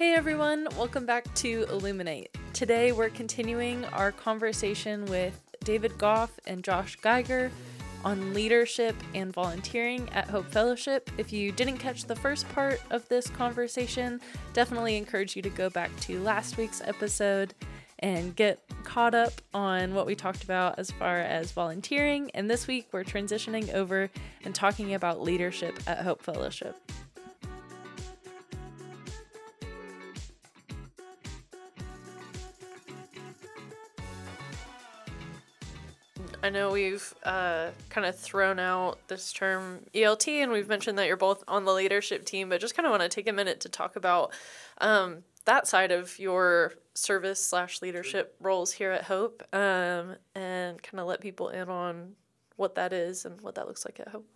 Hey everyone, welcome back to Illuminate. Today we're continuing our conversation with David Goff and Josh Geiger on leadership and volunteering at Hope Fellowship. If you didn't catch the first part of this conversation, definitely encourage you to go back to last week's episode and get caught up on what we talked about as far as volunteering. And this week we're transitioning over and talking about leadership at Hope Fellowship. I know we've uh, kind of thrown out this term ELT, and we've mentioned that you're both on the leadership team, but just kind of want to take a minute to talk about um, that side of your service slash leadership roles here at Hope, um, and kind of let people in on what that is and what that looks like at Hope.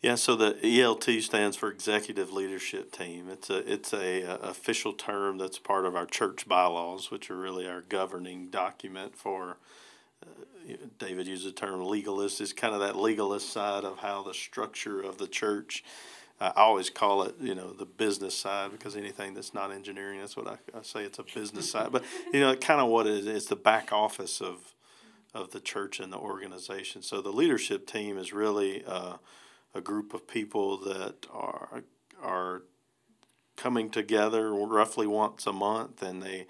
Yeah, so the ELT stands for Executive Leadership Team. It's a it's a, a official term that's part of our church bylaws, which are really our governing document for David used the term legalist. It's kind of that legalist side of how the structure of the church. I always call it, you know, the business side because anything that's not engineering, that's what I, I say. It's a business side, but you know, kind of what it is. It's the back office of of the church and the organization. So the leadership team is really uh, a group of people that are are coming together roughly once a month, and they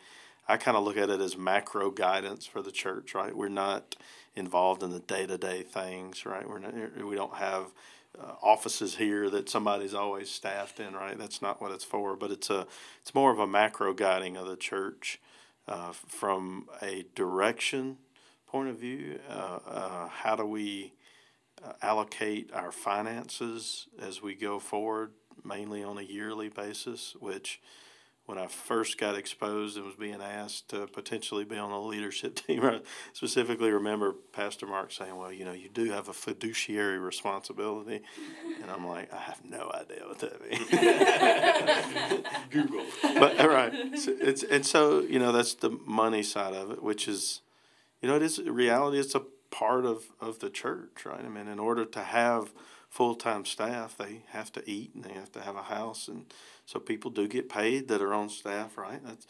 I kind of look at it as macro guidance for the church, right? We're not involved in the day to day things, right? We're not, we don't have uh, offices here that somebody's always staffed in, right? That's not what it's for, but it's a it's more of a macro guiding of the church uh, from a direction point of view. Uh, uh how do we uh, allocate our finances as we go forward, mainly on a yearly basis, which when I first got exposed and was being asked to potentially be on the leadership team, I specifically remember Pastor Mark saying, "Well, you know, you do have a fiduciary responsibility," and I'm like, "I have no idea what that means." Google, but all right, so it's and so you know that's the money side of it, which is, you know, it is reality. It's a part of of the church, right? I mean, in order to have full time staff, they have to eat and they have to have a house and so people do get paid that are on staff, right? That's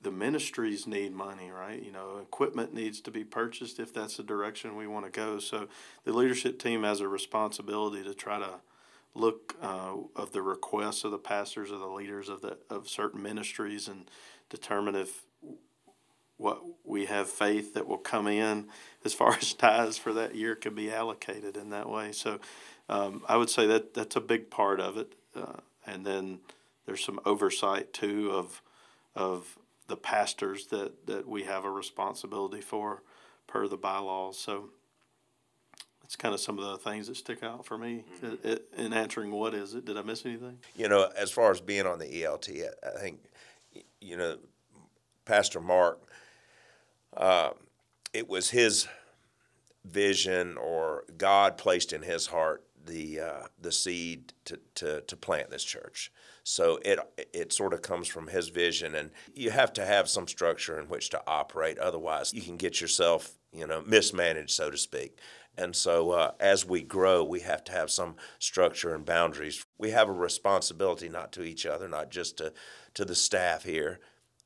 the ministries need money, right? You know, equipment needs to be purchased if that's the direction we want to go. So the leadership team has a responsibility to try to look uh, of the requests of the pastors or the leaders of the of certain ministries and determine if what we have faith that will come in as far as tithes for that year can be allocated in that way. So um, I would say that that's a big part of it. Uh, and then there's some oversight too of of the pastors that that we have a responsibility for per the bylaws. So it's kind of some of the things that stick out for me mm-hmm. in answering what is it. Did I miss anything? You know, as far as being on the ELT, I think you know Pastor Mark. Uh, it was his vision or God placed in his heart the uh, the seed to, to, to plant this church. So it it sort of comes from his vision, and you have to have some structure in which to operate. Otherwise, you can get yourself you know mismanaged, so to speak. And so, uh, as we grow, we have to have some structure and boundaries. We have a responsibility not to each other, not just to to the staff here,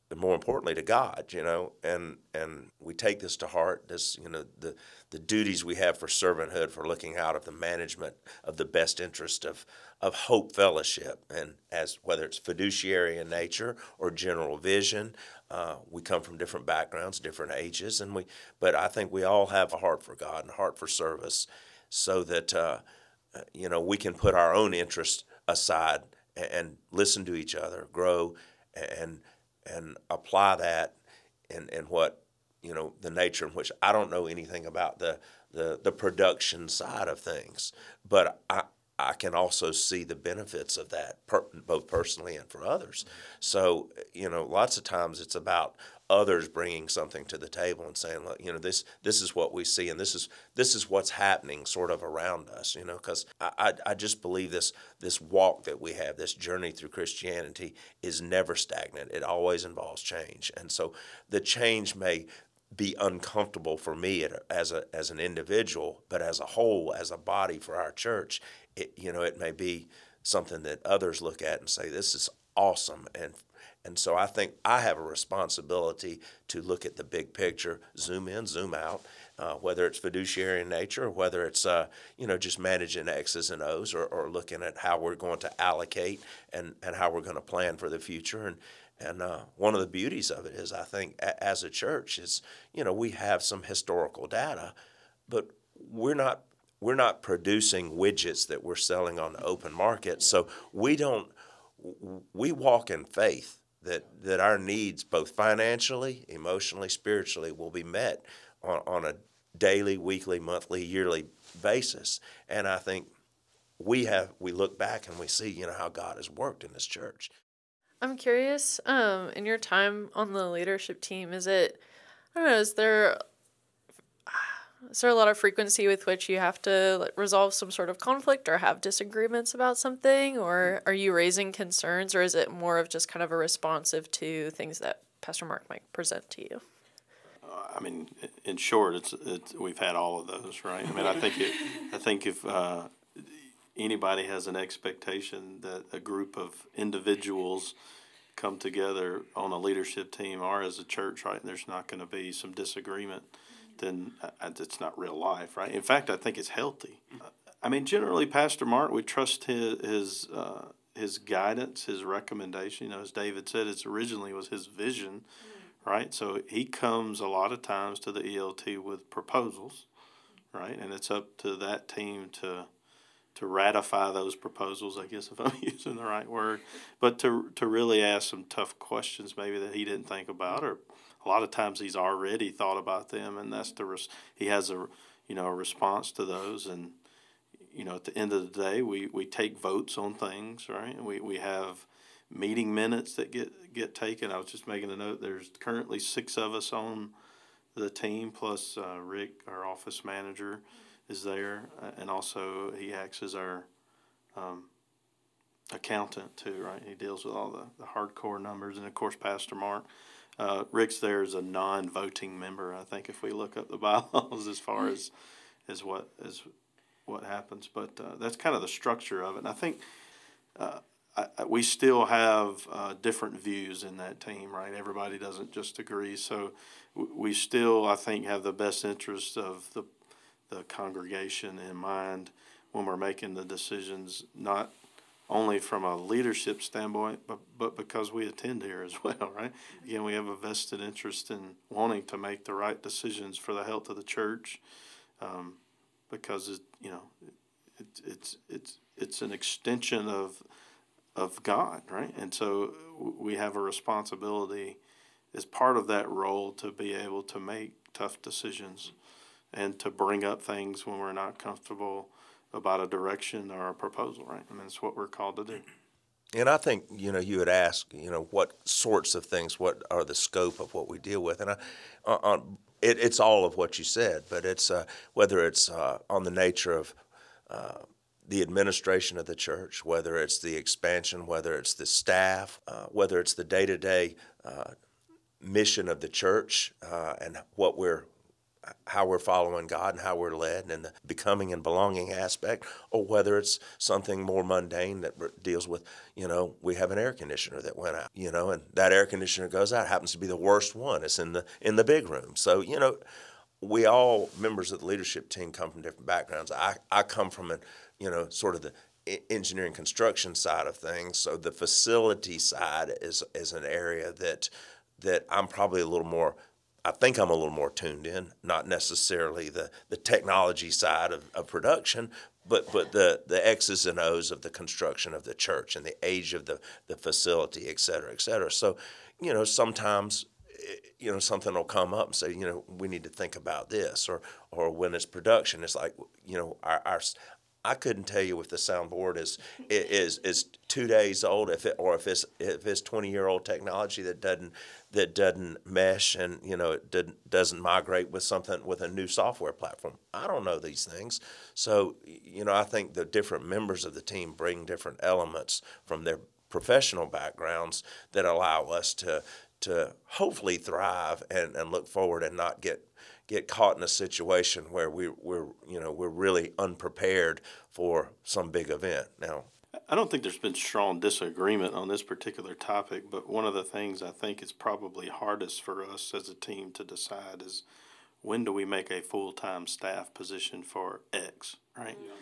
but more importantly to God, you know, and and we take this to heart. This, you know, the the duties we have for servanthood, for looking out of the management of the best interest of of Hope Fellowship, and as whether it's fiduciary in nature or general vision, uh, we come from different backgrounds, different ages, and we. But I think we all have a heart for God and a heart for service, so that uh, you know we can put our own interests aside and, and listen to each other, grow, and and apply that in, in what you know the nature in which I don't know anything about the the, the production side of things, but I I can also see the benefits of that per, both personally and for others. So you know, lots of times it's about others bringing something to the table and saying, look, you know, this this is what we see, and this is this is what's happening sort of around us, you know, because I, I, I just believe this this walk that we have, this journey through Christianity, is never stagnant. It always involves change, and so the change may be uncomfortable for me as a as an individual, but as a whole, as a body for our church, it you know it may be something that others look at and say this is awesome and and so I think I have a responsibility to look at the big picture, zoom in, zoom out, uh, whether it's fiduciary in nature, or whether it's uh, you know just managing X's and O's, or, or looking at how we're going to allocate and, and how we're going to plan for the future. And and uh, one of the beauties of it is, I think, a- as a church, is you know we have some historical data, but we're not we're not producing widgets that we're selling on the open market. So we don't we walk in faith that that our needs, both financially, emotionally, spiritually, will be met on, on a daily, weekly, monthly, yearly basis. And I think we have we look back and we see you know how God has worked in this church. I'm curious, um, in your time on the leadership team, is it I don't know, is there is there a lot of frequency with which you have to resolve some sort of conflict or have disagreements about something or are you raising concerns or is it more of just kind of a responsive to things that pastor mark might present to you I mean, in short, it's, it's we've had all of those, right? I mean, I think it, I think if uh, anybody has an expectation that a group of individuals come together on a leadership team or as a church, right, and there's not going to be some disagreement, then uh, it's not real life, right? In fact, I think it's healthy. I mean, generally, Pastor Mark, we trust his his uh, his guidance, his recommendation. You know, as David said, it's originally was his vision right? So he comes a lot of times to the ELT with proposals, right? And it's up to that team to to ratify those proposals, I guess if I'm using the right word, but to to really ask some tough questions maybe that he didn't think about, or a lot of times he's already thought about them, and that's the res- he has a you know a response to those, and you know at the end of the day we we take votes on things, right? And we we have meeting minutes that get get taken. I was just making a note. There's currently six of us on the team, plus uh, Rick, our office manager, is there, uh, and also he acts as our um, accountant too. Right, he deals with all the, the hardcore numbers, and of course, Pastor Mark. Uh, Rick's there as a non-voting member. I think if we look up the bylaws as far as as what as what happens, but uh, that's kind of the structure of it. And I think uh, I, we still have uh, different views in that team, right? Everybody doesn't just agree. So we still, I think, have the best interest of the, the congregation in mind when we're making the decisions, not only from a leadership standpoint, but, but because we attend here as well, right? Again, we have a vested interest in wanting to make the right decisions for the health of the church um, because, it, you know, it, it's, it's, it's an extension of of God, right? And so we have a responsibility as part of that role to be able to make tough decisions and to bring up things when we're not comfortable about a direction or a proposal, right? I mean, it's what we're called to do. And I think you know you would ask you know what sorts of things, what are the scope of what we deal with, and I, uh, on, it, it's all of what you said, but it's uh, whether it's uh, on the nature of uh, the administration of the church, whether it's the expansion, whether it's the staff, uh, whether it's the day to day mission of the church uh, and what we're how we're following God and how we're led and the becoming and belonging aspect, or whether it's something more mundane that deals with, you know, we have an air conditioner that went out, you know, and that air conditioner goes out, happens to be the worst one. It's in the in the big room. So, you know, we all members of the leadership team come from different backgrounds. I, I come from a, you know, sort of the engineering construction side of things. So the facility side is is an area that that I'm probably a little more. I think I'm a little more tuned in, not necessarily the, the technology side of, of production, but but the, the X's and O's of the construction of the church and the age of the, the facility, et cetera, et cetera. So, you know, sometimes eh, you know something will come up and say, you know, we need to think about this, or or when it's production, it's like you know our our I couldn't tell you if the soundboard is is is two days old, if it or if it's if it's twenty year old technology that doesn't that doesn't mesh and you know it didn't, doesn't migrate with something with a new software platform. I don't know these things, so you know I think the different members of the team bring different elements from their professional backgrounds that allow us to to hopefully thrive and, and look forward and not get get caught in a situation where we, we're you know we're really unprepared for some big event. Now, I don't think there's been strong disagreement on this particular topic, but one of the things I think is probably hardest for us as a team to decide is when do we make a full time staff position for X, right? Yeah.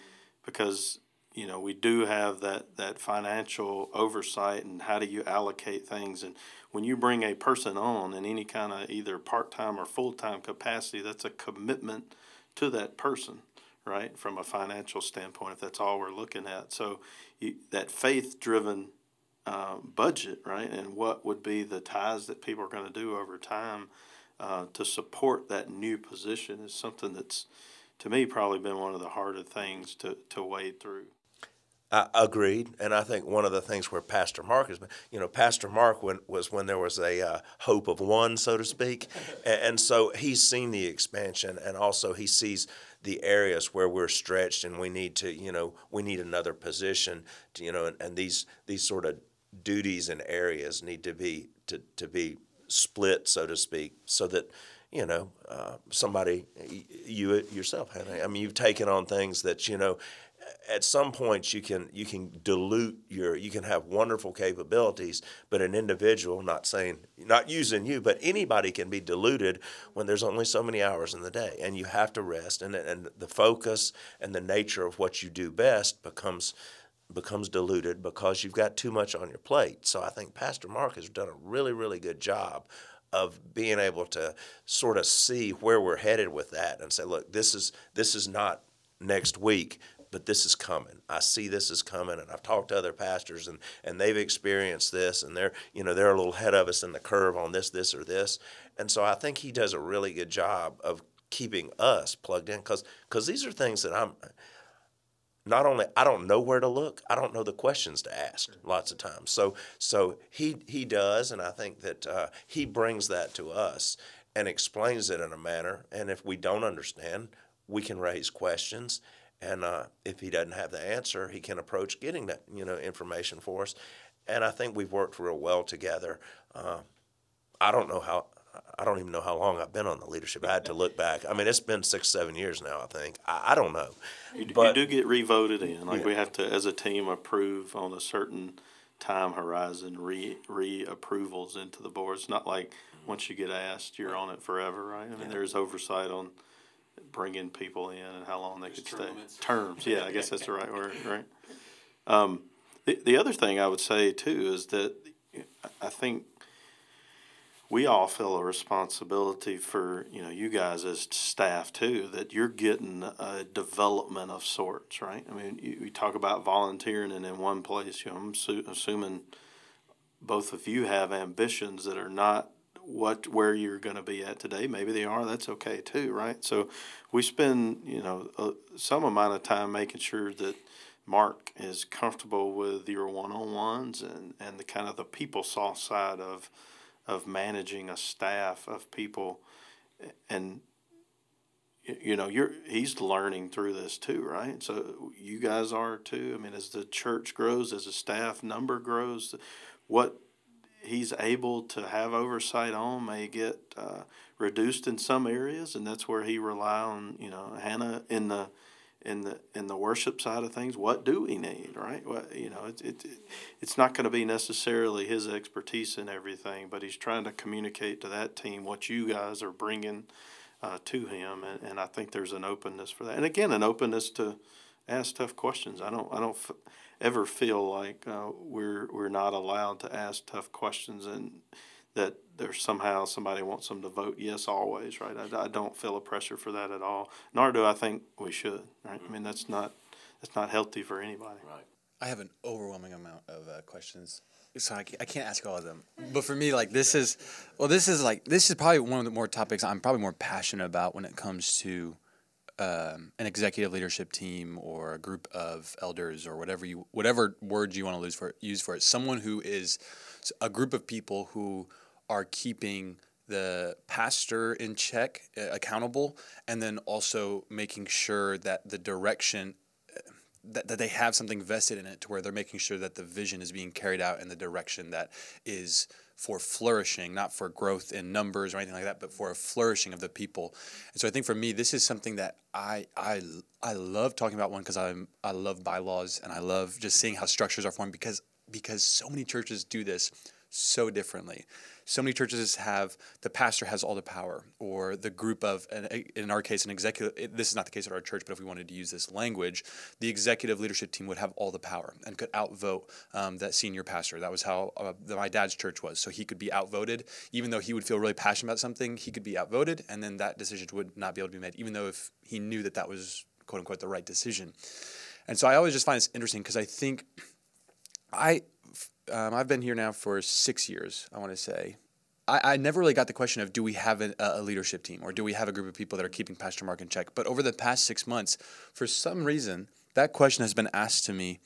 Because you know we do have that that financial oversight and how do you allocate things. And when you bring a person on in any kind of either part-time or full-time capacity that's a commitment to that person right from a financial standpoint if that's all we're looking at. So you, that faith-driven uh, budget right and what would be the ties that people are going to do over time uh, to support that new position is something that's to me probably been one of the harder things to, to wade through I agreed, and I think one of the things where Pastor Mark has been, you know, Pastor Mark when, was when there was a uh, hope of one, so to speak, and, and, so he's seen the expansion, and also he sees the areas where we're stretched, and we need to, you know, we need another position, to, you know, and, and these these sort of duties and areas need to be to to be split, so to speak, so that you know, uh, somebody, you yourself. I mean, you've taken on things that you know at some points you can you can dilute your you can have wonderful capabilities but an individual not saying not using you but anybody can be diluted when there's only so many hours in the day. And you have to rest and and the focus and the nature of what you do best becomes becomes diluted because you've got too much on your plate. So i think pastor mark has done a really really good job of being able to sort of see where we're headed with that and say look this is this is not next week but this is coming. I see this is coming, and I've talked to other pastors, and, and they've experienced this, and they're you know they're a little ahead of us in the curve on this, this, or this, and so I think he does a really good job of keeping us plugged in because because these are things that I'm not only I don't know where to look, I don't know the questions to ask lots of times. So so he he does, and I think that uh, he brings that to us and explains it in a manner. And if we don't understand, we can raise questions and uh, if he doesn't have the answer, he can approach getting that you know information for us. And I think we've worked real well together. Uh, I don't know how. I don't even know how long I've been on the leadership. I had to look back. I mean, it's been six, seven years now. I think. I, I don't know. You, but, you do get revoted in. Like yeah. we have to, as a team, approve on a certain time horizon re re approvals into the board. It's not like once you get asked, you're on it forever, right? I mean, yeah. there's oversight on bringing people in and how long they There's could stay. Terms, yeah, I guess that's the right word, right? Um, the, the other thing I would say too is that I think we all feel a responsibility for you know you guys as staff too that you're getting a development of sorts, right? I mean, you, you talk about volunteering and in one place, you know, I'm su- assuming both of you have ambitions that are not what where you're going to be at today. Maybe they are. That's okay too, right? So we spend you know some amount of time making sure that Mark is comfortable with your one on ones and and the kind of the people soft side of of managing a staff of people and you know you're he's learning through this too right so you guys are too i mean as the church grows as the staff number grows what he's able to have oversight on may get uh, reduced in some areas, and that's where he rely on you know Hannah in the in the in the worship side of things. What do we need, right? What you know, it, it, it's not going to be necessarily his expertise in everything, but he's trying to communicate to that team what you guys are bringing uh, to him, and, and I think there's an openness for that, and again, an openness to ask tough questions. I don't I don't ever feel like uh, we're we're not allowed to ask tough questions and that there's somehow somebody wants them to vote yes always, right? I, I don't feel a pressure for that at all. Nor do I think we should, right? I mean, that's not that's not healthy for anybody. Right. I have an overwhelming amount of uh, questions, so I, I can't ask all of them. But for me, like this is, well, this is like this is probably one of the more topics I'm probably more passionate about when it comes to um, an executive leadership team or a group of elders or whatever you whatever words you want to use for use for it. Someone who is a group of people who are keeping the pastor in check, uh, accountable, and then also making sure that the direction. that, that they have something vested in it to where they're making sure that the vision is being carried out in the direction that is for flourishing, not for growth in numbers or anything like that, but for a flourishing of the people. And so I think for me, this is something that I I I love talking about one because I'm I love bylaws and I love just seeing how structures are formed because because so many churches do this so differently so many churches have the pastor has all the power, or the group of, in our case, an executive. This is not the case at our church, but if we wanted to use this language, the executive leadership team would have all the power and could outvote um, that senior pastor. That was how uh, my dad's church was. So he could be outvoted, even though he would feel really passionate about something. He could be outvoted, and then that decision would not be able to be made, even though if he knew that that was quote unquote the right decision. And so I always just find this interesting because I think I um, I've been here now for six years, I want to say. I, I never really got the question of do we have a, a, leadership team or do we have a group of people that are keeping Pastor Mark in check? But over the past six months, for some reason, that question has been asked to me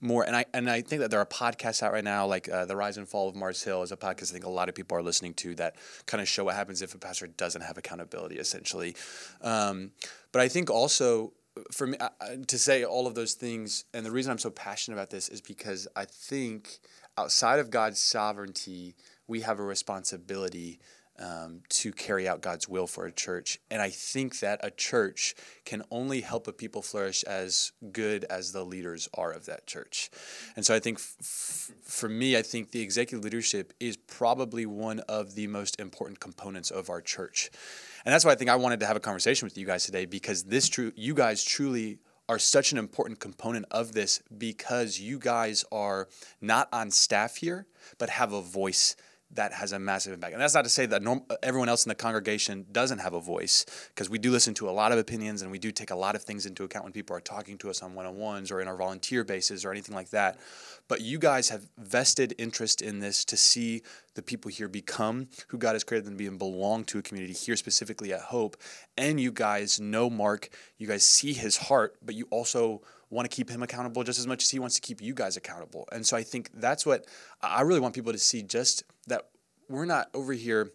more. And I and I think that there are podcasts out right now, like uh, the Rise and Fall of Mars Hill is a podcast I think a lot of people are listening to that kind of show what happens if a pastor doesn't have accountability, essentially. Um, but I think also for me uh, to say all of those things, and the reason I'm so passionate about this is because I think outside of God's sovereignty, we have a responsibility um, to carry out God's will for a church. And I think that a church can only help a people flourish as good as the leaders are of that church. And so I think f- for me, I think the executive leadership is probably one of the most important components of our church. And that's why I think I wanted to have a conversation with you guys today because this true you guys truly are such an important component of this because you guys are not on staff here, but have a voice that has a massive impact. And that's not to say that norm, everyone else in the congregation doesn't have a voice, because we do listen to a lot of opinions and we do take a lot of things into account when people are talking to us on one on ones or in our volunteer bases or anything like that. But you guys have vested interest in this to see the people here become who God has created them to be and belong to a community here, specifically at Hope. And you guys know Mark, you guys see his heart, but you also want to keep him accountable just as much as he wants to keep you guys accountable. And so I think that's what I really want people to see just that we're not over here.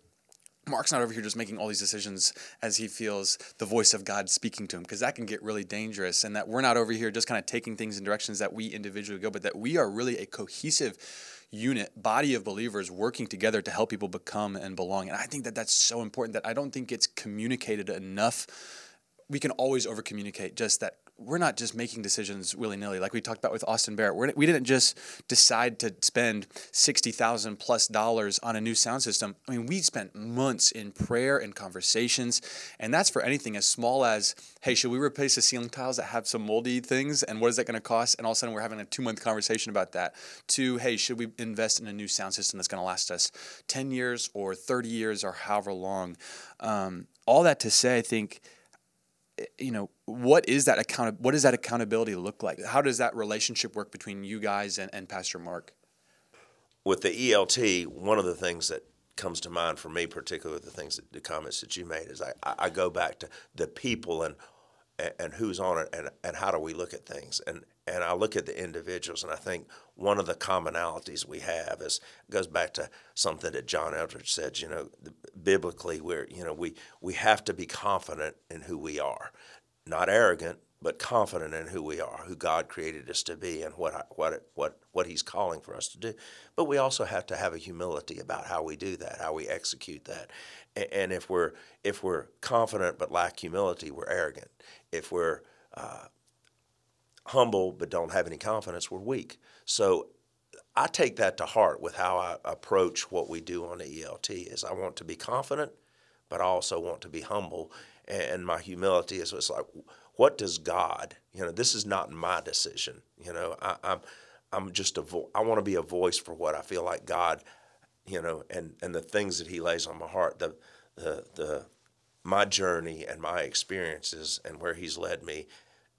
Mark's not over here just making all these decisions as he feels the voice of God speaking to him, because that can get really dangerous. And that we're not over here just kind of taking things in directions that we individually go, but that we are really a cohesive unit, body of believers working together to help people become and belong. And I think that that's so important that I don't think it's communicated enough. We can always over communicate just that we're not just making decisions willy nilly. Like we talked about with Austin Barrett, we're, we didn't just decide to spend sixty thousand plus dollars on a new sound system. I mean, we spent months in prayer and conversations, and that's for anything as small as, hey, should we replace the ceiling tiles that have some moldy things, and what is that going to cost? And all of a sudden, we're having a two month conversation about that. To, hey, should we invest in a new sound system that's going to last us ten years or thirty years or however long? Um, all that to say, I think you know what is that account what does that accountability look like? How does that relationship work between you guys and, and pastor mark? With the elt one of the things that comes to mind for me particularly the things that, the comments that you made is I, I go back to the people and and who's on it and, and how do we look at things. And and I look at the individuals and I think one of the commonalities we have is goes back to something that John Eldredge said you know biblically where you know we we have to be confident in who we are. Not arrogant but confident in who we are who God created us to be and what what what what he's calling for us to do. But we also have to have a humility about how we do that how we execute that. And if we're if we're confident but lack humility we're arrogant. If we're uh, humble but don't have any confidence, we're weak. So I take that to heart with how I approach what we do on the ELT is I want to be confident, but I also want to be humble. And my humility is it's like, what does God, you know, this is not my decision. You know, I, am I'm, I'm just a vo- I want to be a voice for what I feel like God, you know, and, and the things that he lays on my heart, the, the, the, my journey and my experiences and where he's led me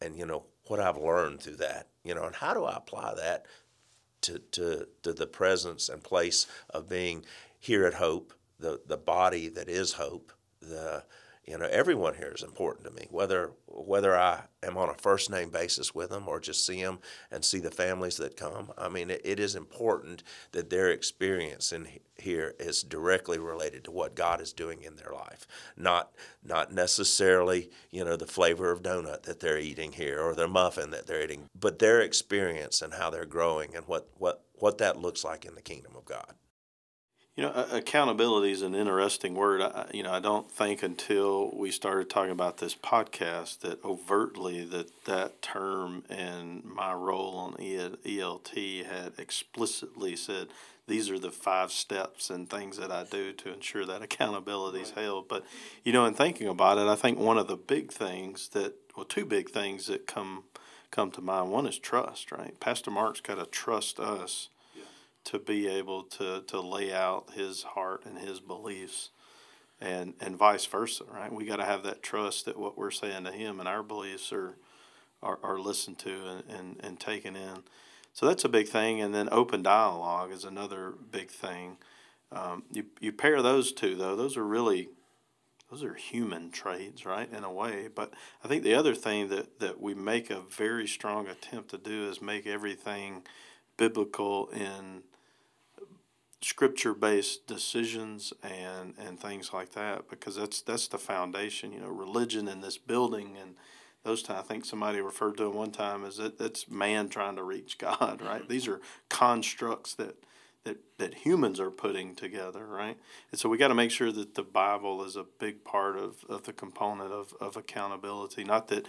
and, you know, what I've learned through that, you know, and how do I apply that to, to, to the presence and place of being here at Hope, the, the body that is Hope, the, You know, everyone here is important to me, whether whether I am on a first name basis with them or just see them and see the families that come. I mean, it, it is important that their experience in here is directly related to what God is doing in their life, not not necessarily you know the flavor of donut that they're eating here or their muffin that they're eating, but their experience and how they're growing and what what what that looks like in the kingdom of God. You know, accountability is an interesting word. I, you know, I don't think until we started talking about this podcast that overtly that that term and my role on ELT had explicitly said these are the five steps and things that I do to ensure that accountability is held. But you know, in thinking about it, I think one of the big things that well, two big things that come come to mind. One is trust, right? Pastor Mark's got to trust us to be able to, to lay out his heart and his beliefs and and vice versa right? We got to have that trust that what we're saying to him and our beliefs are are, are listened to and, and, and taken in. So that's a big thing. And then open dialogue is another big thing. Um, you, you pair those two though those are really those are human traits right in a way. But i think the other thing that, that we make a very strong attempt to do is make everything biblical in scripture based decisions and and things like that because that's that's the foundation you know religion in this building and those times I think somebody referred to it one time as that that's man trying to reach God right? Mm-hmm. These are constructs that that that humans are putting together right? And so we got to make sure that the Bible is a big part of, of the component of, of accountability. Not that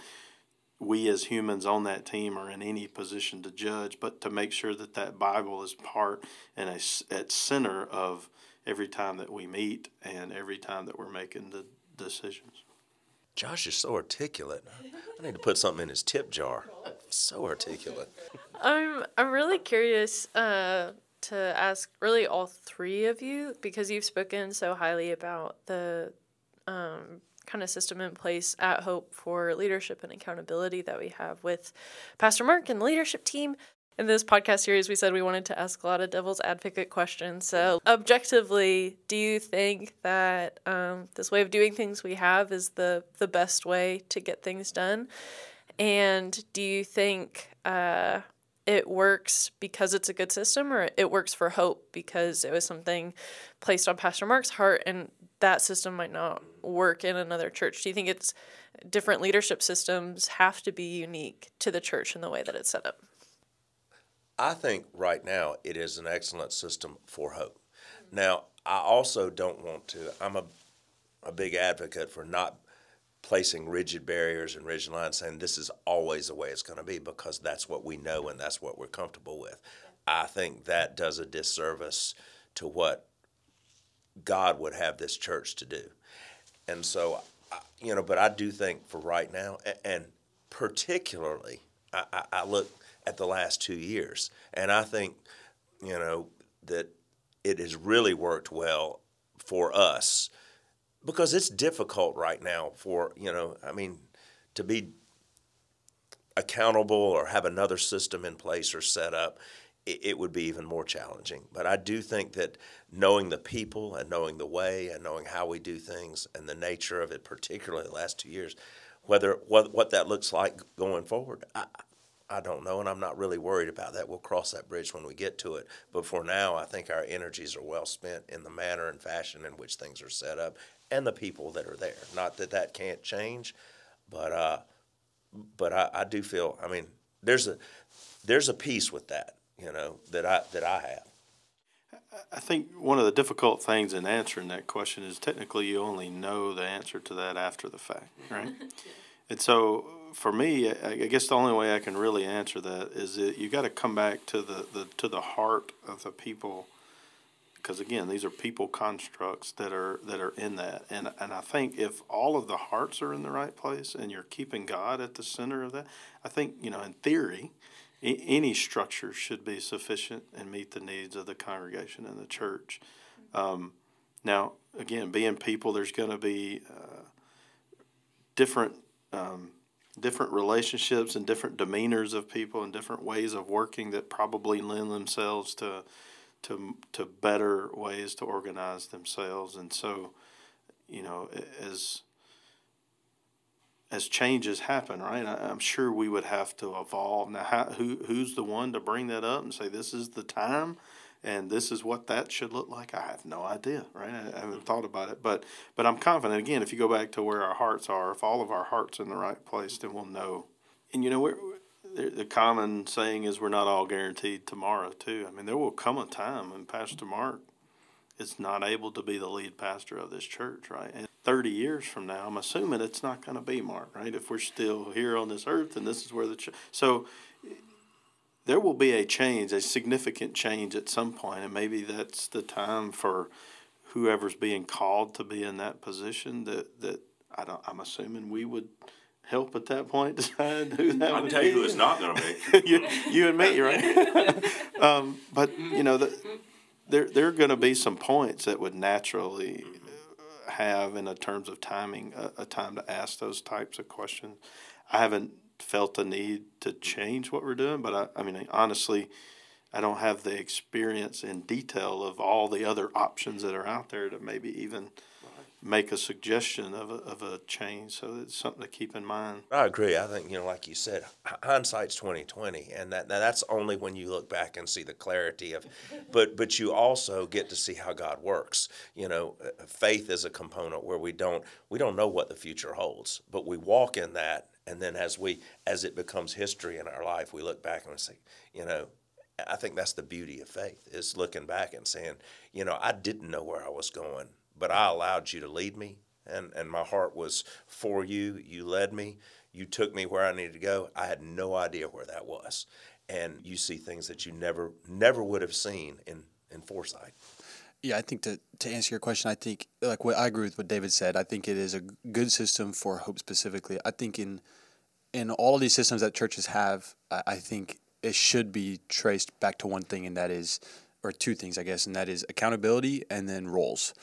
we as humans on that team are in any position to judge, but to make sure that that Bible is part and a, at center of every time that we meet and every time that we're making the decisions. Josh is so articulate. I need to put something in his tip jar. So articulate. I'm I'm really curious uh, to ask really all three of you because you've spoken so highly about the um, kind of system in place at Hope for leadership and accountability that we have with Pastor Mark and the leadership team. In this podcast series, we said we wanted to ask a lot of devil's advocate questions. So, objectively, do you think that um, this way of doing things we have is the the best way to get things done? And do you think uh, it works because it's a good system, or it works for hope because it was something placed on Pastor Mark's heart and that system might not work in another church? Do you think it's different leadership systems have to be unique to the church in the way that it's set up? I think right now it is an excellent system for hope. Now, I also don't want to, I'm a, a big advocate for not placing rigid barriers and rigid lines, saying this is always the way it's going to be because that's what we know and that's what we're comfortable with. I think that does a disservice to what God would have this church to do. And so, you know, but I do think for right now, and particularly, I, I look at the last two years, and I think, you know, that it has really worked well for us because it's difficult right now for, you know, I mean, to be accountable or have another system in place or set up it, would be even more challenging. But I do think that knowing the people and knowing the way and knowing how we do things and the nature of it, particularly the last two years, whether what what that looks like going forward, I, I don't know, and I'm not really worried about that. We'll cross that bridge when we get to it. But for now, I think our energies are well spent in the manner and fashion in which things are set up and the people that are there. Not that that can't change, but uh, but I, I do feel. I mean, there's a there's a peace with that you know, that I that I have. I think one of the difficult things in answering that question is technically you only know the answer to that after the fact, right? and so for me, I guess the only way I can really answer that is that you got to come back to the, the to the heart of the people, because again, these are people constructs that are that are in that, and and I think if all of the hearts are in the right place and you're keeping God at the center of that, I think you know in theory, any structure should be sufficient and meet the needs of the congregation and the church. Um, now, again, being people, there's going to be uh, different um, different relationships and different demeanors of people and different ways of working that probably lend themselves to to to better ways to organize themselves. And so, you know, as as changes happen, right? I, am sure we would have to evolve. Now, how, who who's the one to bring that up and say this is the time, and this is what that should look like? I have no idea, right? I, I haven't mm-hmm. thought about it, but but I'm confident. Again, if you go back to where our hearts are, if all of our hearts in the right place, then we'll know. And you know, we're, the common saying is we're not all guaranteed tomorrow too. I mean, there will come a time when Pastor Mark is not able to be the lead pastor of this church, right? And 30 years from now, I'm assuming it's not going to be Mark, right? If we're still here on this earth and this is where the ch- so there will be a change, a significant change at some point, and maybe that's the time for whoever's being called to be in that position. That that I don't. I'm assuming we would help at that point decide who that I'll tell you who it's not going to be. you, you and me, right? um, but you know, the, there there are going to be some points that would naturally have in a terms of timing a, a time to ask those types of questions. I haven't felt the need to change what we're doing, but I, I mean, honestly, I don't have the experience in detail of all the other options that are out there to maybe even make a suggestion of a, of a change. So it's something to keep in mind. I agree. I think you know, like you said, hindsight's twenty twenty, and that that's only when you look back and see the clarity of. But but you also get to see how God works. You know, uh, faith is a component where we don't we don't know what the future holds, but we walk in that, and then as we as it becomes history in our life, we look back and we say, you know. I think that's the beauty of faith is looking back and saying, you know, I didn't know where I was going but I allowed you to lead me, and, and my heart was for you. You led me. You took me where I needed to go. I had no idea where that was. And you see things that you never never would have seen in, in foresight. Yeah, I think to, to answer your question, I think like what I agree with what David said. I think it is a good system for hope specifically. I think in in all of these systems that churches have, I, I think it should be traced back to one thing, and that is, or two things, I guess, and that is accountability and then roles.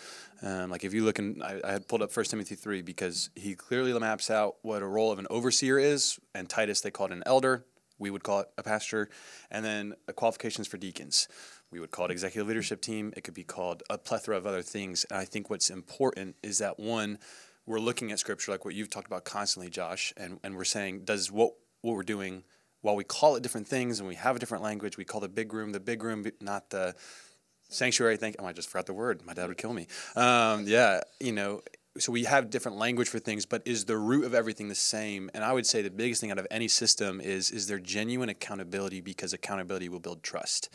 Um, like if you look in, I, I had pulled up First Timothy three because he clearly maps out what a role of an overseer is, and Titus they call it an elder. We would call it a pastor, and then qualifications for deacons. We would call it executive leadership team. It could be called a plethora of other things. And I think what's important is that one, we're looking at scripture like what you've talked about constantly, Josh, and, and we're saying, does what what we're doing while we call it different things and we have a different language, we call the big room the big room, not the sanctuary. I think oh, I just forgot the word. My dad would kill me. Um, yeah, you know. So we have different language for things, but is the root of everything the same? And I would say the biggest thing out of any system is is there genuine accountability because accountability will build trust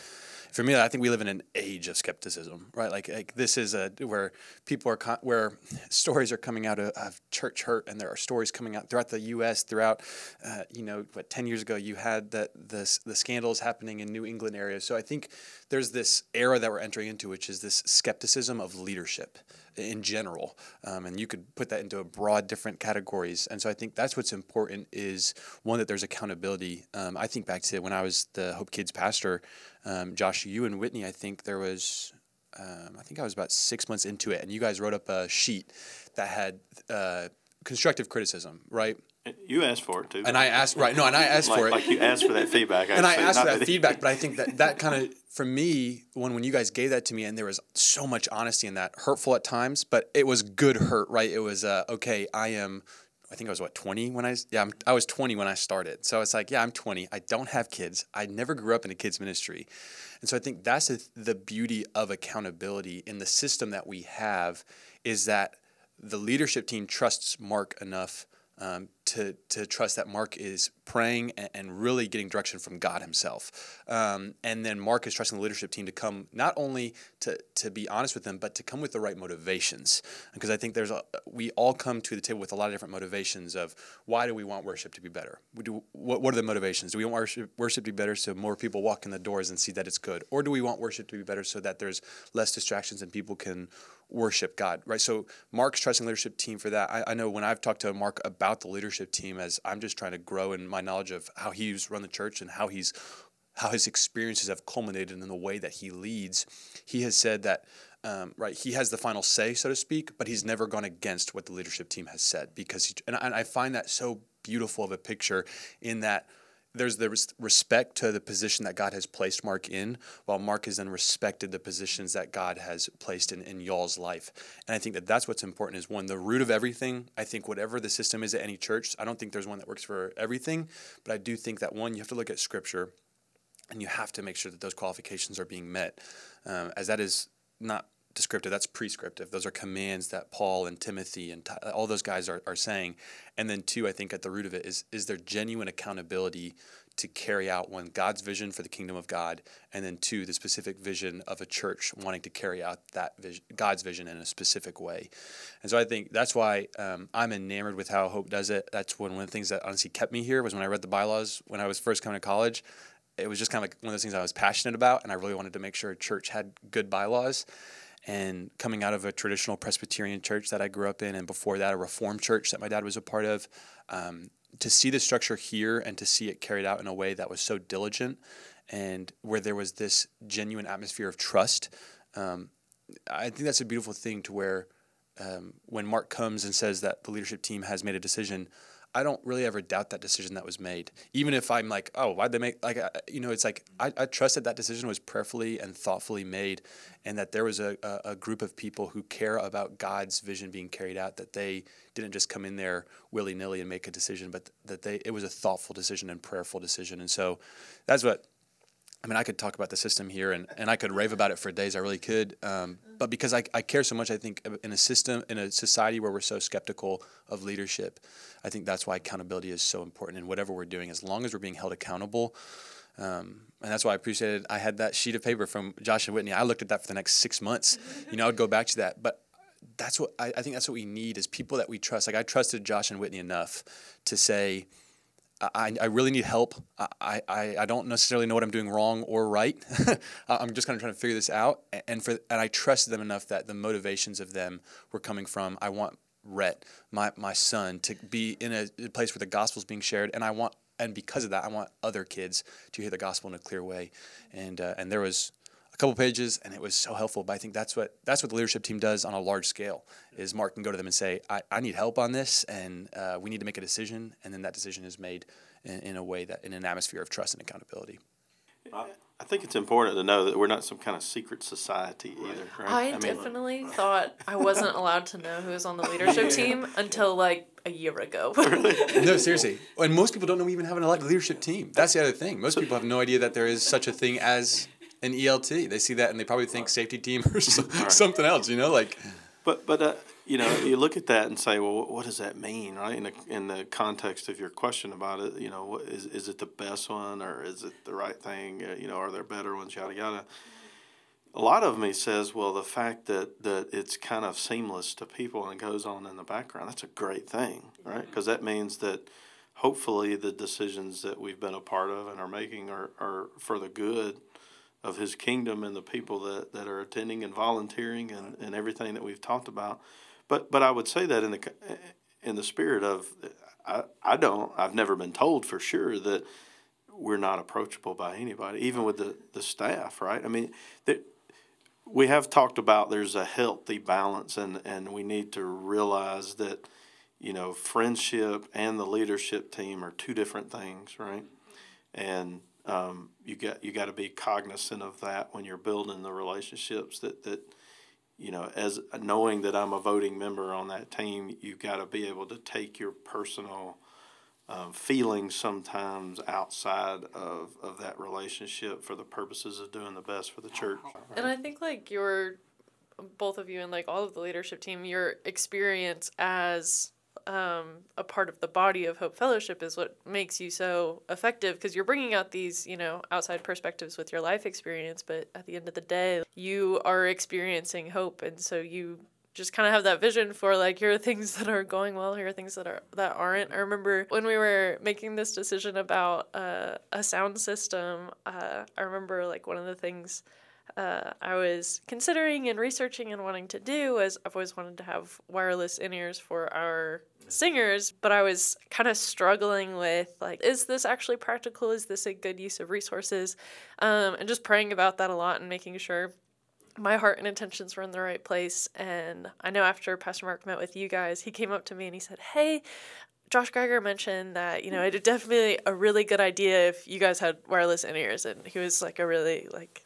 for me, I think we live in an age of skepticism, right? Like, like this is a where people are con- where stories are coming out of, of, church hurt, and there are stories coming out throughout the U.S. Throughout, uh, you know, what ten years ago you had that the the scandals happening in New England areas. So I think there's this era that we're entering into, which is this skepticism of leadership in general, um, and you could put that into a broad different categories. And so I think that's what's important is one that there's accountability. Um, I think back to when I was the Hope Kids pastor, um, Josh, you and Whitney. I think there was. Um, I think I was about six months into it, and you guys wrote up a sheet that had uh, constructive criticism, right? You asked for it too. And I asked, right? No, and I asked like, for it. Like you asked for that feedback. and I asked for that that feedback, but I think that that kind of, for me, when when you guys gave that to me, and there was so much honesty in that, hurtful at times, but it was good hurt, right? It was uh, okay. I am. I think I was what twenty when I yeah I'm, I was twenty when I started. So it's like yeah I'm twenty. I don't have kids. I never grew up in a kids ministry, and so I think that's a, the beauty of accountability in the system that we have, is that the leadership team trusts Mark enough um, to to trust that Mark is praying and, and really getting direction from God Himself, um, and then Mark is trusting the leadership team to come not only to to be honest with them, but to come with the right motivations. Because I think there's a we all come to the table with a lot of different motivations of why do we want worship to be better? We do what what are the motivations? Do we want worship worship to be better so more people walk in the doors and see that it's good, or do we want worship to be better so that there's less distractions and people can worship God, right? So Mark's trusting leadership team for that. I, I, know when I've talked to Mark about the leadership team, as I'm just trying to grow in my knowledge of how he's run the church and how he's how his experiences have culminated in the way that he leads. He has said that um, right he has the final say, so to speak, but he's never gone against what the leadership team has said because he, and I, and I find that so beautiful of a picture in that there's the res- respect to the position that God has placed Mark in, while Mark has then respected the positions that God has placed in, in y'all's life. And I think that that's what's important is one, the root of everything. I think whatever the system is at any church, I don't think there's one that works for everything, but I do think that one, you have to look at scripture and you have to make sure that those qualifications are being met, um, as that is not descriptive that's prescriptive. Those are commands that paul and timothy and t- all those guys are, are saying. And then two i think at the root of it is is there genuine accountability to carry out one god's vision for the kingdom of god and then two the specific vision of a church wanting to carry out that vision god's vision in a specific way. And so i think that's why um, i'm enamored with how hope does it. That's one, one of the things that honestly kept me here was when i read the bylaws when i was first coming to college. It was just kind of like one of those things i was passionate about and i really wanted to make sure a church had good bylaws and coming out of a traditional Presbyterian church that I grew up in, and before that, a Reformed church that my dad was a part of, um, to see the structure here and to see it carried out in a way that was so diligent and where there was this genuine atmosphere of trust, um, I think that's a beautiful thing to where um, when Mark comes and says that the leadership team has made a decision, I don't really ever doubt that decision that was made. Even if I'm like, oh, why'd they make like uh, you know, it's like I, I trust that that decision was prayerfully and thoughtfully made, and that there was a, a, a group of people who care about God's vision being carried out. That they didn't just come in there willy nilly and make a decision, but that they it was a thoughtful decision and prayerful decision. And so that's what I mean, I could talk about the system here and, and I could rave about it for days. I really could. Um, but because I, I care so much, I think in a system, in a society where we're so skeptical of leadership, I think that's why accountability is so important in whatever we're doing. As long as we're being held accountable, um, and that's why I appreciated. I had that sheet of paper from Josh and Whitney. I looked at that for the next six months. You know, I would go back to that. But that's what I, I think. That's what we need is people that we trust. Like I trusted Josh and Whitney enough to say I, I really need help. I, I, I don't necessarily know what I'm doing wrong or right. I'm just kind of trying to figure this out. And for and I trusted them enough that the motivations of them were coming from I want Rhett, my, my son, to be in a, place where the gospel is being shared, and I want and because of that, I want other kids to hear the gospel in a clear way. And uh, and there was a couple pages and it was so helpful but i think that's what that's what the leadership team does on a large scale is mark can go to them and say i, I need help on this and uh, we need to make a decision and then that decision is made in, in, a way that in an atmosphere of trust and accountability I think it's important to know that we're not some kind of secret society either. Right? I, I mean, definitely thought I wasn't allowed to know who was on the leadership team until like a year ago. no, seriously. And most people don't know we even have an elected leadership team. That's the other thing. Most people have no idea that there is such a thing as an ELT. They see that and they probably think safety team or something else. You know, like. But but uh, you know you look at that and say, well, what does that mean, right? In the in the context of your question about it, you know, is is it the best one or is it the right thing? Uh, you know, are there better ones? Yada yada. A lot of me says, well, the fact that that it's kind of seamless to people and goes on in the background, that's a great thing, right? Because that means that hopefully the decisions that we've been a part of and are making are, are for the good of his kingdom and the people that, that are attending and volunteering and, and everything that we've talked about. But but I would say that in the in the spirit of I, I don't I've never been told for sure that we're not approachable by anybody, even with the, the staff, right? I mean, that we have talked about there's a healthy balance and, and we need to realize that, you know, friendship and the leadership team are two different things, right? And um, you got you got to be cognizant of that when you're building the relationships that that you know as knowing that I'm a voting member on that team you've got to be able to take your personal um, feelings sometimes outside of, of that relationship for the purposes of doing the best for the church. And I think like your both of you and like all of the leadership team your experience as um, a part of the body of Hope Fellowship is what makes you so effective because you're bringing out these, you know, outside perspectives with your life experience. But at the end of the day, you are experiencing hope. And so you just kind of have that vision for like here are things that are going well here are things that are that aren't i remember when we were making this decision about uh, a sound system uh, i remember like one of the things uh, I was considering and researching and wanting to do was I've always wanted to have wireless in ears for our singers, but I was kind of struggling with like, is this actually practical? Is this a good use of resources? Um, and just praying about that a lot and making sure my heart and intentions were in the right place. And I know after Pastor Mark met with you guys, he came up to me and he said, Hey, Josh Geiger mentioned that you know it'd definitely a really good idea if you guys had wireless in ears, and he was like a really like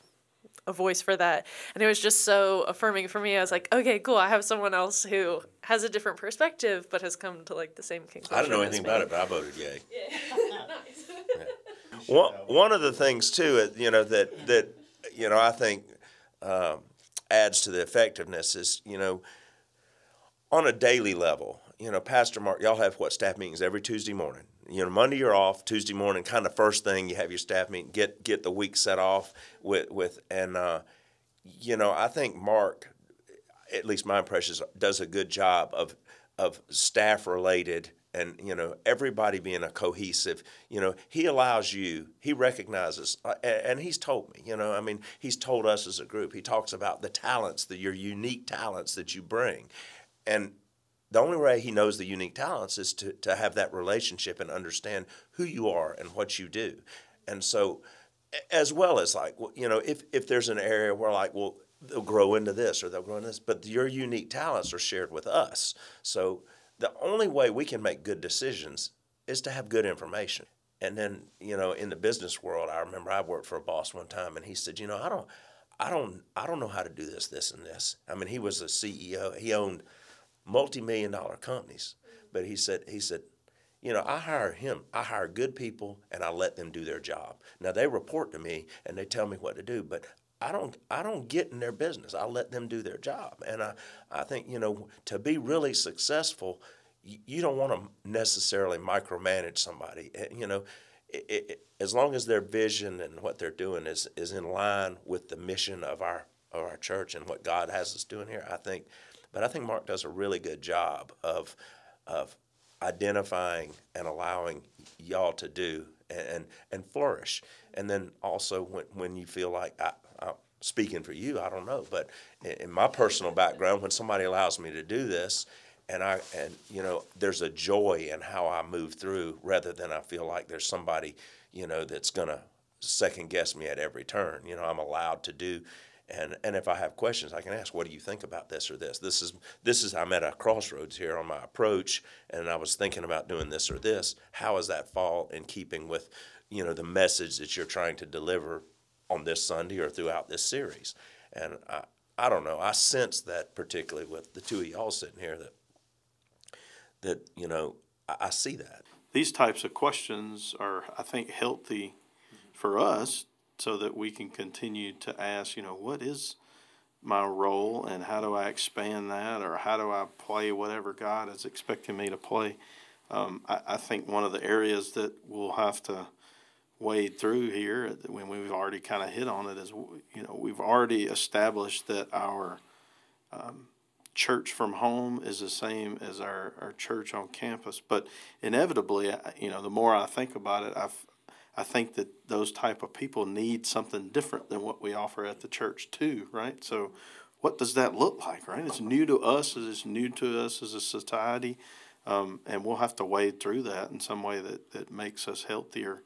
a voice for that, and it was just so affirming for me. I was like, okay, cool. I have someone else who has a different perspective, but has come to like the same conclusion. I don't know anything me. about it, but I voted yay. Yeah. One, one of the things too, you know, that that you know, I think um, adds to the effectiveness is, you know, on a daily level. You know, Pastor Mark, y'all have what staff meetings every Tuesday morning. You know, Monday you're off. Tuesday morning, kind of first thing you have your staff meeting. Get get the week set off with with and uh, you know, I think Mark, at least my impression is, does a good job of of staff related and you know everybody being a cohesive you know he allows you he recognizes uh, and he's told me you know i mean he's told us as a group he talks about the talents the your unique talents that you bring and the only way he knows the unique talents is to, to have that relationship and understand who you are and what you do. And so as well as like you know if, if there's an area where like well they'll grow into this or they'll grow into this but your unique talents are shared with us. So the only way we can make good decisions is to have good information. And then you know in the business world i remember i worked for a boss one time and he said you know i don't i don't i don't know how to do this this and this. I mean he was a ceo he owned multi-million dollar companies. But he said he said you know i hire him i hire good people and i let them do their job. Now they report to me and they tell me what to do but i don't i don't get in their business. I let them do their job. And i i think you know to be really successful you, don't want to necessarily micromanage somebody. Eh, you know it, it, as long as their vision and what they're doing is is in line with the mission of our of our church and what God has us doing here, I think. But I think Mark does a really good job of of identifying and allowing y'all to do and and flourish. And then also when when you feel like I, I speaking for you, I don't know, but in, in my personal background, when somebody allows me to do this, and I and you know there's a joy in how I move through rather than I feel like there's somebody you know that's gonna second guess me at every turn. You know I'm allowed to do. And, and if I have questions, I can ask, what do you think about this or this? This is this is I'm at a crossroads here on my approach, and I was thinking about doing this or this. How does that fall in keeping with, you know, the message that you're trying to deliver on this Sunday or throughout this series? And I, I don't know. I sense that particularly with the two of y'all sitting here that that you know I, I see that. These types of questions are, I think, healthy for us so that we can continue to ask, you know, what is my role and how do I expand that or how do I play whatever God is expecting me to play? Um, I, I think one of the areas that we'll have to wade through here when we've already kind of hit on it is, you know, we've already established that our um, church from home is the same as our, our church on campus. But inevitably, you know, the more I think about it, I've, I think that those type of people need something different than what we offer at the church too, right? So, what does that look like, right? It's new to us, it's new to us as a society, um, and we'll have to wade through that in some way that, that makes us healthier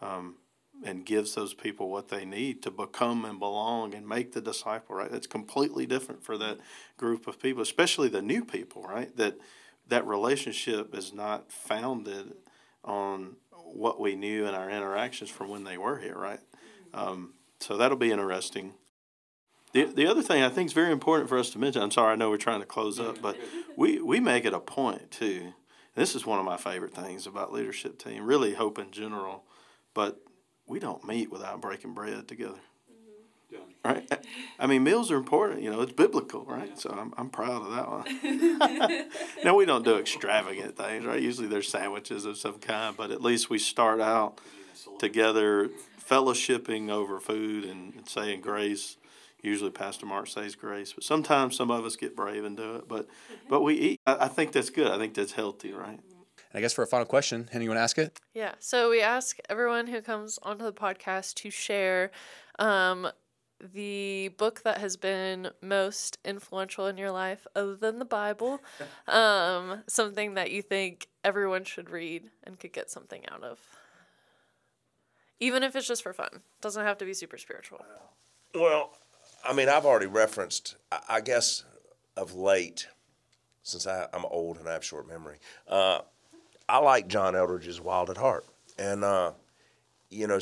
um, and gives those people what they need to become and belong and make the disciple, right? It's completely different for that group of people, especially the new people, right? That that relationship is not founded on what we knew and our interactions from when they were here, right? Um, so that'll be interesting. The, the other thing I think is very important for us to mention, I'm sorry, I know we're trying to close up, but we, we make it a point too. This is one of my favorite things about leadership team, really hope in general, but we don't meet without breaking bread together. Right? I mean, meals are important, you know, it's biblical, right? So I'm, I'm proud of that one. now, we don't do extravagant things, right? Usually there's sandwiches of some kind, but at least we start out together, fellowshipping over food and, and saying grace. Usually, Pastor Mark says grace, but sometimes some of us get brave and do it. But, but we eat. I, I think that's good. I think that's healthy, right? And I guess for a final question, Henny, you want to ask it? Yeah. So we ask everyone who comes onto the podcast to share um, the book that has been most influential in your life, other than the Bible. Um, something that you think everyone should read and could get something out of. Even if it's just for fun. Doesn't have to be super spiritual. Well, I mean, I've already referenced, I- guess, of late, since I, I'm old and I have short memory. Uh, I like John Eldredge's Wild at Heart, and uh, you know,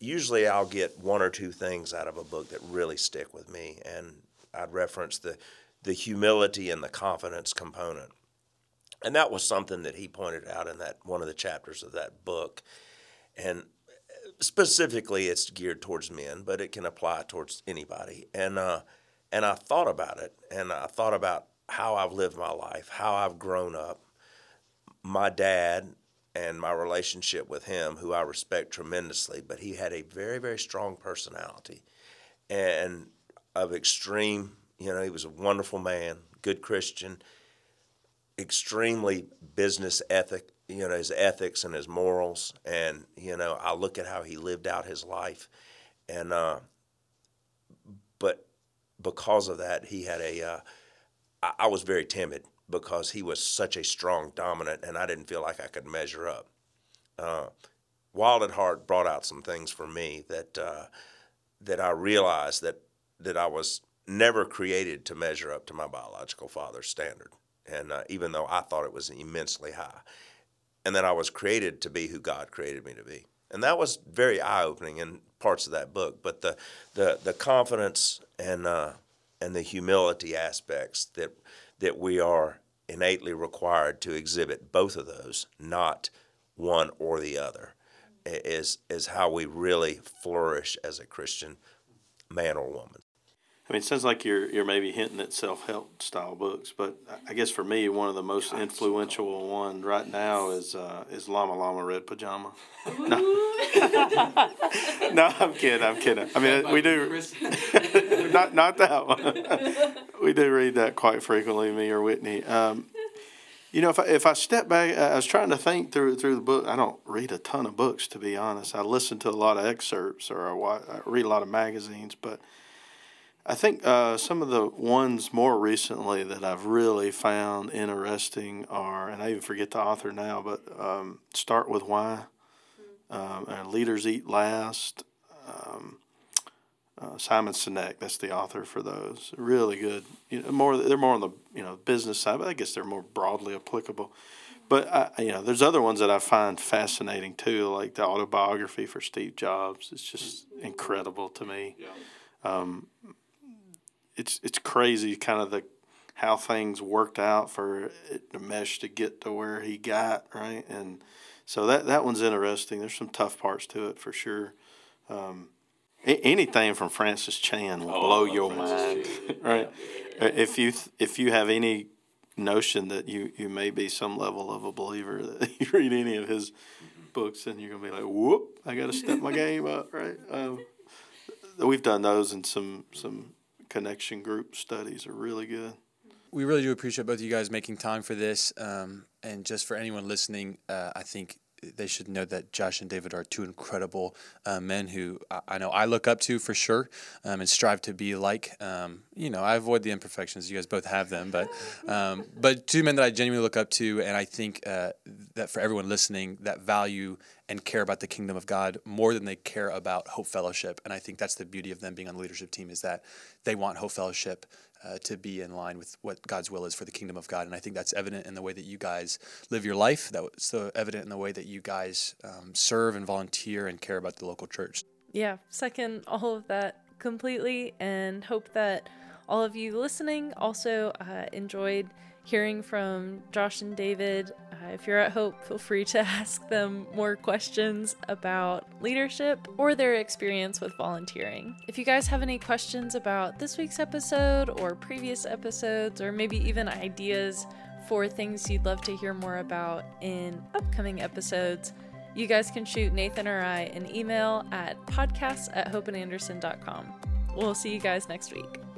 usually I'll get one or two things out of a book that really stick with me, and I'd reference the the humility and the confidence component, and that was something that he pointed out in that one of the chapters of that book, and specifically it's geared towards men, but it can apply towards anybody, and uh, and I thought about it, and I thought about how I've lived my life, how I've grown up, my dad and my relationship with him, who I respect tremendously, but he had a very, very strong personality and of extreme, you know, he was a wonderful man, good Christian, extremely business ethic, you know, his ethics and his morals. And, you know, I look at how he lived out his life. And, uh, but because of that, he had a. Uh, I, I was very timid because he was such a strong dominant, and I didn't feel like I could measure up. Uh, Wild at Heart brought out some things for me that uh, that I realized that that I was never created to measure up to my biological father's standard, and uh, even though I thought it was immensely high, and that I was created to be who God created me to be, and that was very eye opening in parts of that book. But the the the confidence and uh, and the humility aspects that that we are innately required to exhibit both of those, not one or the other, is is how we really flourish as a Christian man or woman. I mean, it sounds like you're you're maybe hinting at self help style books, but I guess for me, one of the most influential one right now is uh, is Llama Llama Red Pajama. No. no, I'm kidding. I'm kidding. I mean, we do not not that one. we do read that quite frequently, me or Whitney. Um, you know, if I, if I step back, I was trying to think through through the book. I don't read a ton of books, to be honest. I listen to a lot of excerpts or I, watch, I read a lot of magazines, but I think uh, some of the ones more recently that I've really found interesting are, and I even forget the author now, but um, Start with Why, um, Leaders Eat Last. Uh, Simon Sinek, that's the author for those. Really good. You know, more they're more on the you know business side, but I guess they're more broadly applicable. But I, you know, there's other ones that I find fascinating too, like the autobiography for Steve Jobs. It's just incredible to me. Um, it's it's crazy, kind of the how things worked out for it to mesh to get to where he got right, and so that that one's interesting. There's some tough parts to it for sure. Um, anything from Francis Chan will oh, blow your Francis mind, right? Yeah. If you if you have any notion that you you may be some level of a believer that you read any of his books and you're gonna be like, whoop, I got to step my game up, right? Um, we've done those in some some connection group studies are really good. We really do appreciate both of you guys making time for this. Um, and just for anyone listening, uh, I think they should know that Josh and David are two incredible uh, men who I, I, know I look up to for sure um, and strive to be like. Um, you know, I avoid the imperfections. You guys both have them, but um, but two men that I genuinely look up to, and I think uh, that for everyone listening, that value and care about the kingdom of God more than they care about Hope Fellowship. And I think that's the beauty of them being on the leadership team is that they want Hope Fellowship uh, to be in line with what God's will is for the kingdom of God. And I think that's evident in the way that you guys live your life. That's so evident in the way that you guys um, serve and volunteer and care about the local church. Yeah, second all of that completely, and hope that all of you listening also uh, enjoyed hearing from Josh and David. Uh, if you're at Hope, feel free to ask them more questions about leadership or their experience with volunteering. If you guys have any questions about this week's episode or previous episodes, or maybe even ideas for things you'd love to hear more about in upcoming episodes, you guys can shoot Nathan or I an email at podcasts at hopeandanderson.com. We'll see you guys next week.